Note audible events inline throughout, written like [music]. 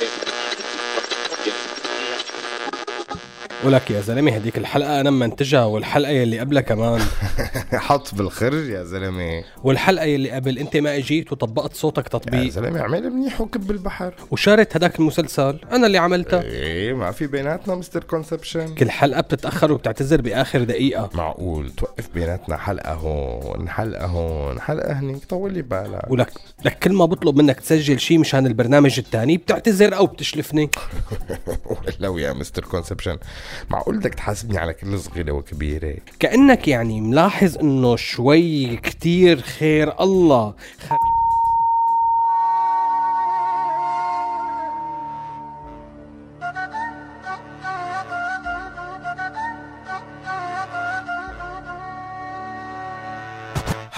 Thank you. ولك يا زلمة هديك الحلقة أنا منتجها والحلقة يلي قبلها كمان. [laughs] حط بالخرج يا زلمة. والحلقة يلي قبل أنت ما إجيت وطبقت صوتك يا تطبيق زلمة اعمل منيح وكب البحر وشارت هداك المسلسل. أنا اللي عملتها إيه ما في بيناتنا مستر كونسبشن. كل حلقة بتتأخر وبتعتذر بآخر دقيقة. معقول توقف بيناتنا حلقة هون حلقة هون حلقة هنيك طول لي بالك. ولك لك كل ما بطلب منك تسجل شيء مشان البرنامج الثاني بتعتذر أو بتشلفني. [laughs] لو يا مستر كونسبشن. معقول بدك تحاسبني على كل صغيرة وكبيرة؟ كأنك يعني ملاحظ إنه شوي كتير خير الله. خ...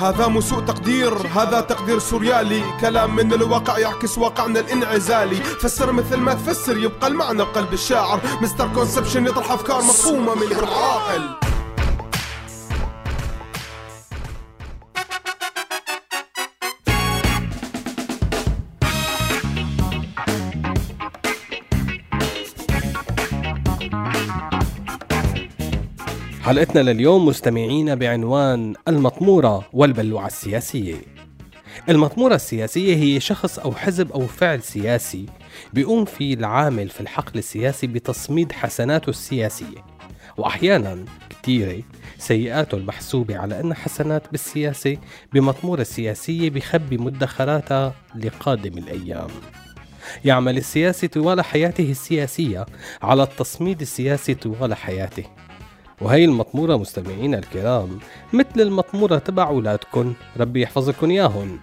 هذا مو سوء تقدير هذا تقدير سوريالي. كلام من الواقع يعكس واقعنا الانعزالي. فسر مثل ما تفسر يبقى المعنى بقلب الشاعر. مستر كونسبشن يطرح أفكار مفهومة من العاقل حلقتنا لليوم مستمعينا بعنوان المطمورة والبلوعة السياسية. المطمورة السياسية هي شخص أو حزب أو فعل سياسي بيقوم فيه العامل في الحقل السياسي بتصميد حسناته السياسية. وأحيانا كثيرة سيئاته المحسوبة على أنها حسنات بالسياسة بمطمورة السياسية بخبي مدخراتها لقادم الأيام. يعمل السياسي طوال حياته السياسية على التصميد السياسي طوال حياته. وهي المطمورة مستمعينا الكرام مثل المطمورة تبع أولادكن ربي يحفظكن ياهن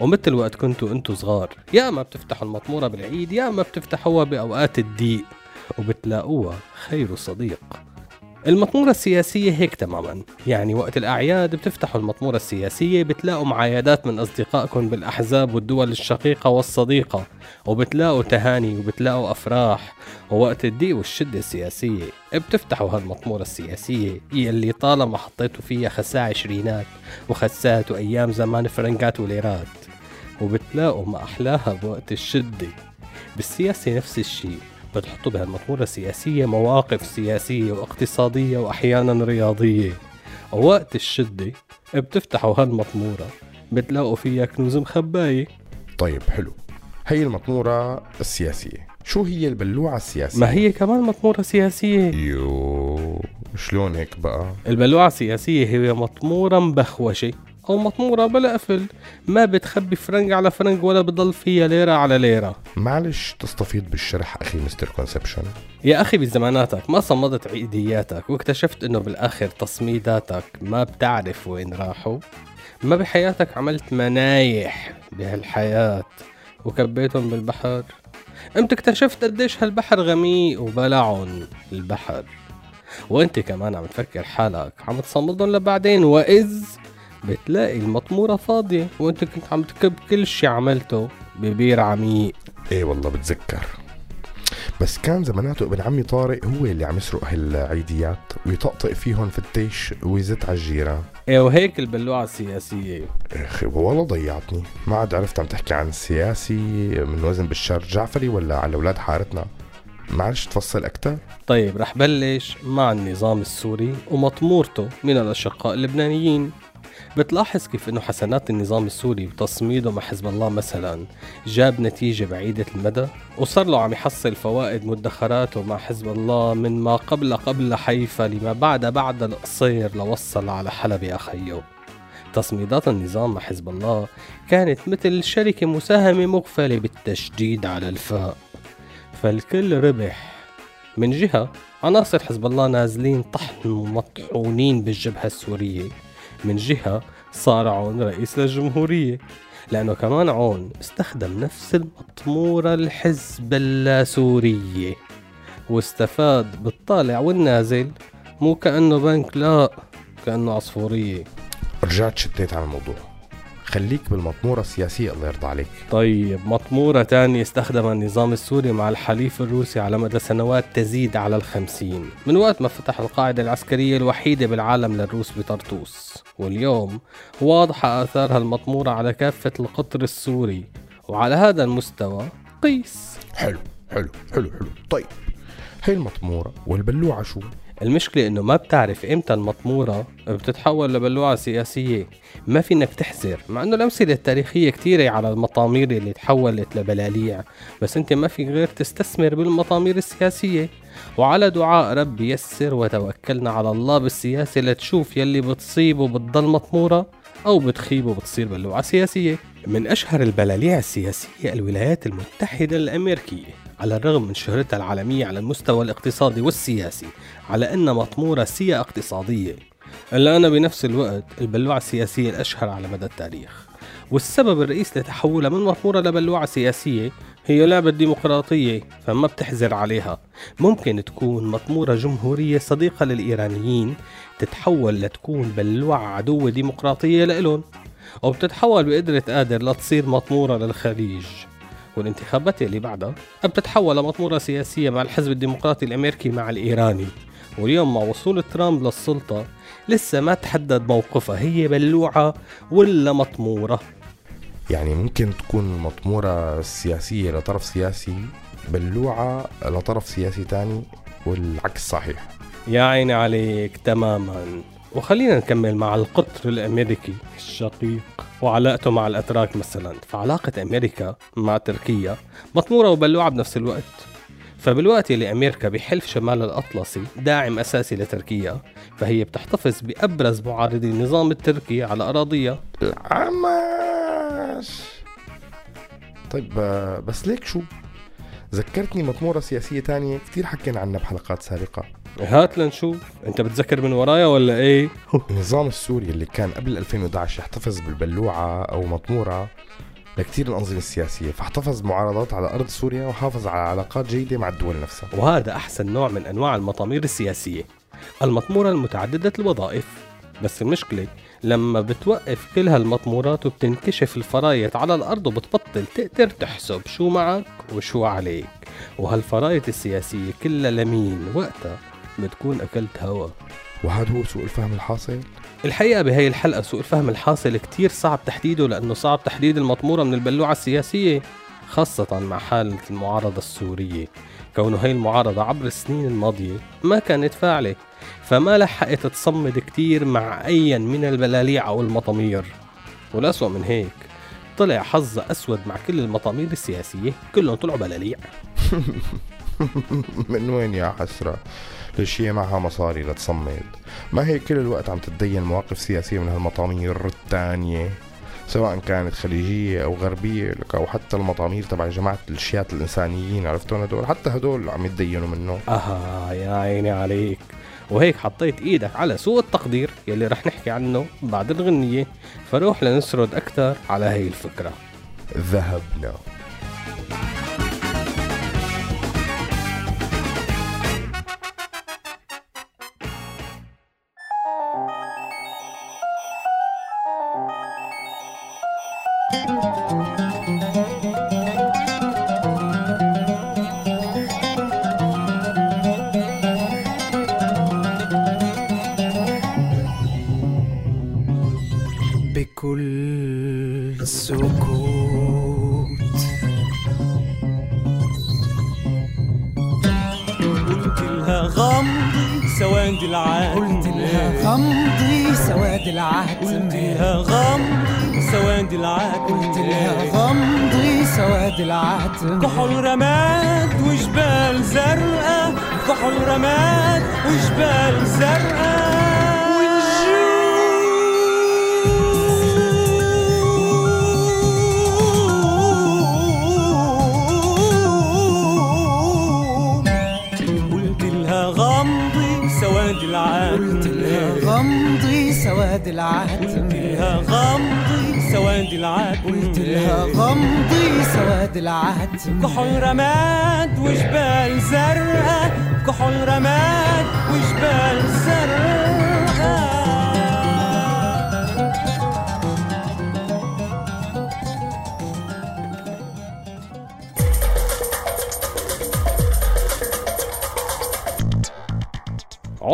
ومثل وقت كنتوا أنتوا صغار يا ما بتفتحوا المطمورة بالعيد يا ما بتفتحوها بأوقات الضيق. وبتلاقوها خير صديق. المطمورة السياسية هيك تماما. يعني وقت الأعياد بتفتحوا المطمورة السياسية بتلاقوا معايدات من أصدقائكم بالأحزاب والدول الشقيقة والصديقة وبتلاقوا تهاني وبتلاقوا أفراح. ووقت الضيق والشدة السياسية بتفتحوا هالمطمورة السياسية يلي طالما حطيتوا فيها خساء عشرينات وخسات وأيام زمان فرنكات وليرات. وبتلاقوا ما أحلاها بوقت الشدة. بالسياسة نفس الشيء. بتحطوا بهالمطمورة السياسية مواقف سياسية واقتصادية وأحيانا رياضية. ووقت الشدة بتفتحوا هالمطمورة بتلاقوا فيها كنوز مخباية طيب حلو. هي المطمورة السياسية. شو هي البلوعة السياسية؟ ما هي كمان مطمورة سياسية؟ يو شلون هيك بقى؟ البلوعة السياسية هي مطمورة مبخوشة. أو مطمورة بلا قفل. ما بتخبي فرنك على فرنك ولا بضل فيها ليرة على ليرة. معلش تستفيض بالشرح أخي Mr. Conception. يا أخي بزماناتك ما صمدت عيدياتك واكتشفت إنه بالآخر تصميداتك ما بتعرف وين راحوا. ما بحياتك عملت منايح بهالحياة وكبيتهم بالبحر. إمتى اكتشفت قديش هالبحر غميق وبلعن البحر. وأنت كمان عم تفكر حالك عم تصمدهم لبعدين. وإذ بتلاقي المطمورة فاضية وانت كنت عم تكب كل شي عملته ببير عميق. إيه والله بتذكر. بس كان زماناته ابن عمي طارق هو اللي عم يسرق هالعيديات ويطقطق فيهم في التيش ويزت على الجيران. إيه وهيك البلوعة السياسية. أخي والله ضيعتني. ما عاد عرفت عم تحكي عن سياسي من وزن بالشر جعفري ولا على أولاد حارتنا. معلش تفصل أكثر طيب رح بلش مع النظام السوري ومطمورته من الأشقاء اللبنانيين. بتلاحظ كيف إنه حسنات النظام السوري وتصميده مع حزب الله مثلا جاب نتيجة بعيدة المدى وصار له عم يحصل فوائد مدخراته مع حزب الله من ما قبل قبل حيفا لما بعد بعد القصير لوصل على حلب يا خيو تصميدات النظام مع حزب الله كانت مثل شركة مساهمة مغفلة بالتشديد على الفاء. فالكل ربح. من جهة عناصر حزب الله نازلين طحن ومطحونين بالجبهة السورية. من جهة صار عون رئيس للجمهورية لأنه كمان عون استخدم نفس المطمورة الحزب اللاسورية واستفاد بالطالع والنازل مو كأنه بنك لا كأنه عصفورية. رجعت شتيت على الموضوع. خليك بالمطمورة السياسية الله يرضى عليك. طيب مطمورة تانية استخدمها النظام السوري مع الحليف الروسي على مدى سنوات تزيد على الخمسين. من وقت ما فتح القاعدة العسكرية الوحيدة بالعالم للروس بطرطوس. واليوم واضحة آثارها المطمورة على كافة القطر السوري. وعلى هذا المستوى قيس. حلو حلو حلو حلو. طيب هي المطمورة والبلوعة شو؟ المشكلة إنه ما بتعرف إمتى المطمورة بتتحول لبلوعة سياسية. ما في انك تحذر مع إنه الأمثلة التاريخية كتيرة على المطامير اللي تحولت لبلاليع بس أنت ما في غير تستثمر بالمطامير السياسية. وعلى دعاء ربي يسر وتوكلنا على الله بالسياسة لتشوف يلي بتصيبه بتضل مطمورة أو بتخيب وبتصير بلوعة سياسية. من أشهر البلاليع السياسية الولايات المتحدة الأمريكية. على الرغم من شهرتها العالمية على المستوى الاقتصادي والسياسي على أنها مطمورة سيا اقتصادية. إلا أنا بنفس الوقت البلوعة السياسية الأشهر على مدى التاريخ. والسبب الرئيسي لتحولها من مطمورة لبلوعة سياسية هي لعبة ديمقراطية فما بتحزر عليها. ممكن تكون مطمورة جمهورية صديقة للإيرانيين تتحول لتكون بلوعة عدوة ديمقراطية لإلهم وبتتحول بقدرة قادر لتصير مطمورة للخليج. والانتخابات اللي بعدها بتتحول لمطمورة سياسية مع الحزب الديمقراطي الأمريكي مع الإيراني. واليوم مع وصول ترامب للسلطة لسه ما تحدد موقفها هي بلوعة ولا مطمورة يعني ممكن تكون مطمورة سياسية لطرف سياسي بلوعة لطرف سياسي تاني والعكس صحيح. يا عيني عليك تماما. وخلينا نكمل مع القطر الأمريكي الشقيق. وعلاقته مع الأتراك مثلا. فعلاقة أمريكا مع تركيا مطمورة وبلوعة بنفس الوقت. فبالوقت اللي أمريكا بحلف شمال الأطلسي داعم أساسي لتركيا فهي بتحتفظ بأبرز معارضي النظام التركي على أراضيها. العماش! طيب آه، بس ليك شو؟ ذكرتني مطمورة سياسية تانية. كتير حكينا عنها بحلقات سابقة. هات لنشوف. أنت بتذكر من ورايا ولا إيه؟ [laughs] النظام السوري اللي كان قبل 2011 يحتفظ بالبلوعة أو مطمورة لكثير الأنظمة السياسية فاحتفظ معارضات على أرض سوريا وحافظ على علاقات جيدة مع الدول نفسها. وهذا أحسن نوع من أنواع المطامير السياسية. المطمورة المتعددة الوظائف. بس المشكلة لما بتوقف كل هالمطمورات وبتنكشف الفرايت على الأرض وبتبطل تقدر تحسب شو معك وشو عليك. وهالفرايت السياسية كلها لمين؟ وقتها. بتكون أكلت هوا. وهذا هو سوء الفهم الحاصل؟ الحقيقة بهي الحلقة سوء الفهم الحاصل كتير صعب تحديده لأنه صعب تحديد المطمورة من البلوعة السياسية خاصة مع حالة المعارضة السورية. كونه هي المعارضة عبر السنين الماضية ما كانت فاعلة فما لحقت تصمد كتير مع أي من البلاليع أو المطامير. والأسوأ من هيك طلع حظ أسود مع كل المطامير السياسية كلهم طلعوا بلاليع. [laughs] من وين يا حسرة؟ ليش هي معها مصاري لتصمد. ما هي كل الوقت عم تتدين مواقف سياسية من هالمطامير الثانية سواء كانت خليجية أو غربية لك أو حتى المطامير تبع جماعة الشيات الإنسانيين عرفتون هدول؟ حتى هدول عم يتدينوا منه. آها يا عيني عليك. وهيك حطيت إيدك على سوء التقدير يلي رح نحكي عنه بعد الغنية. فروح لنسرد أكثر على هي الفكرة. ذهبنا. غمضي العهد. قلت لها غمضي سواد العهد. قلت لها غمضي سواد العهد. قلت لها غمضي سواد العهد. كحول رماد وجبال زرقاء. كحول رماد وجبال زرقاء. غمضي سواد العهد. قلت لها غمضي سواد العهد. قلت لها غمضي سواد العهد. كحول رماد وجبال زرقاء كحول رماد وجبال زرقاء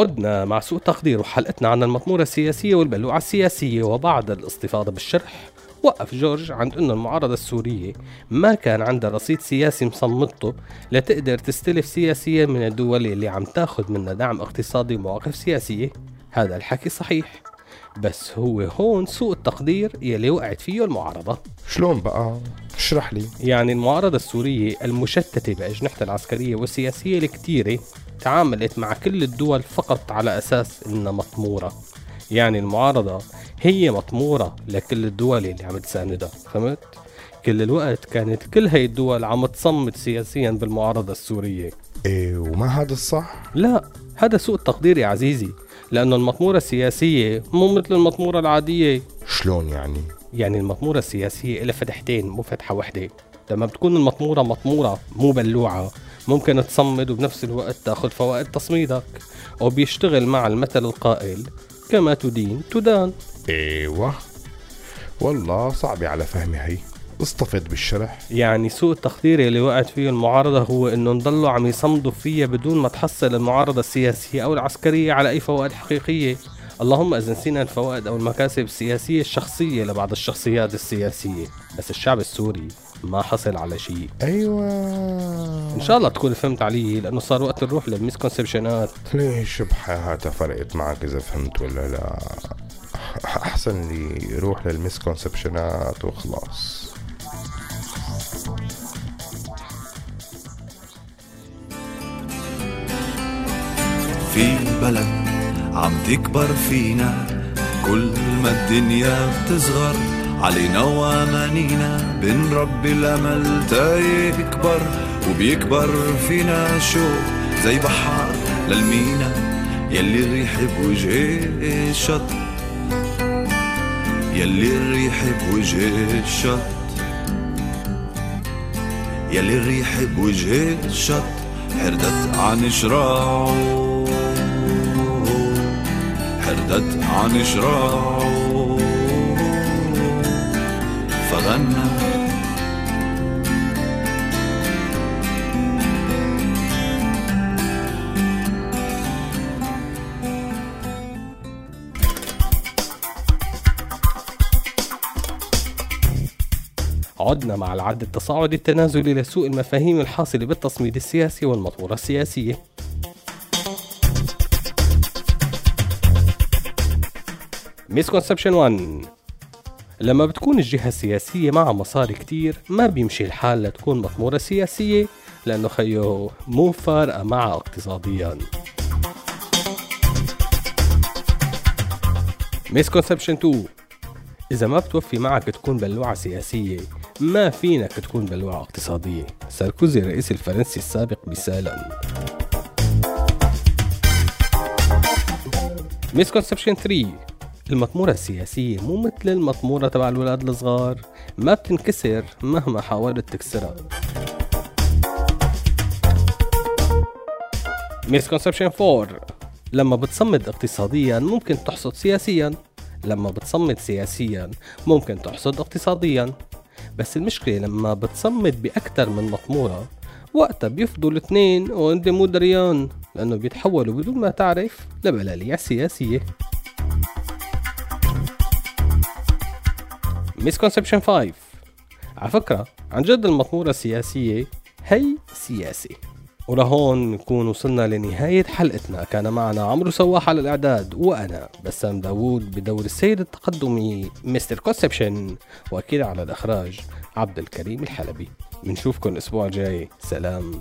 عدنا مع سوء تقدير وحلقتنا عن المطمورة السياسية والبلوعة السياسية وبعد الاستفاضة بالشرح وقف جورج عند إنه المعارضة السورية ما كان عندها رصيد سياسي مصمته لتقدر تستلف سياسيا من الدول اللي عم تاخذ منها دعم اقتصادي ومواقف سياسية. هذا الحكي صحيح بس هو هون سوء التقدير يلي وقعت فيه المعارضة. شلون بقى؟ اشرح لي. يعني المعارضة السورية المشتتة بأجنحتها العسكرية والسياسية الكتيرة تعاملت مع كل الدول فقط على أساس إنها مطمورة. يعني المعارضة هي مطمورة لكل الدول اللي عم تساندها فهمت؟ كل الوقت كانت كل هاي الدول عم تصمت سياسيا بالمعارضة السورية. إيه وما هذا الصح؟ لا هذا سوء التقدير يا عزيزي لأنه المطمورة السياسية مو مثل المطمورة العادية. شلون يعني؟ يعني المطمورة السياسية إلها فتحتين مو فتحة وحدة. لما بتكون المطمورة مطمورة مو بلوعة. ممكن تصمد وبنفس الوقت تاخذ فوائد تصميدك وبيشتغل مع المثل القائل كما تدين تدان. إيوه. والله صعبة على فهمي هي. اصطفت بالشرح. يعني سوء التقدير اللي وقعت فيه المعارضة هو إنه نضلوا عم يصمدوا فيها بدون ما تحصل المعارضة السياسية أو العسكرية على أي فوائد حقيقية. اللهم اذا نسينا الفوائد أو المكاسب السياسية الشخصية لبعض الشخصيات السياسية بس الشعب السوري ما حصل على شيء. أيوه. إن شاء الله تكون فهمت علي لأنه صار وقت نروح للمسكونسبشنات ليش بحياتها فرقت معك إذا فهمت ولا لا؟ أحسن لي روح للمسكونسبشنات وخلاص. في بلد عم تكبر فينا. كل ما الدنيا بتصغر علينا وأمانينا. بنربي الأمل تا يكبر وبيكبر فينا شوق زي بحار للمينا يلي الريح بوجه الشط يلي الريح بوجه الشط يلي الريح بوجه الشط حردت عن شراعه. حردت عن شراعه فغنى. عدنا مع العد التصاعدي التنازلي لسوء المفاهيم الحاصلة بالتصميد السياسي والمطورة السياسية misconception 1 لما بتكون الجهة السياسية معها مصاري كتير ما بيمشي الحال لتكون مطمورة سياسية لأنه خيو مو فارقة معها اقتصاديا. misconception 2 إذا ما بتوفي معك تكون بلوعة سياسية ما فينك تكون بلوعة اقتصادية. ساركوزي الرئيس الفرنسي السابق مثالا. misconception 3 المطمورة السياسية مو مثل المطمورة تبع الولاد الصغار. ما بتنكسر مهما حاولت تكسرها. misconception 4 لما بتصمد اقتصاديا ممكن تحصد سياسيا. لما بتصمد سياسيا ممكن تحصد اقتصاديا. بس المشكلة لما بتصمد بأكثر من مطمورة وقتها بيفضوا الاثنين وانت مو دريان لأنه بيتحولوا بدون ما تعرف لبلاليع سياسية. misconception 5 على فكرة عن جد المطمورة السياسية هي سياسة. ولهون نكون وصلنا لنهاية حلقتنا. كان معنا عمرو سواح على الإعداد وأنا بسام داوود بدور السيد التقدمي Mr. Conception وأكيد على الإخراج عبد الكريم الحلبي. بنشوفكم الأسبوع الجاي. سلام.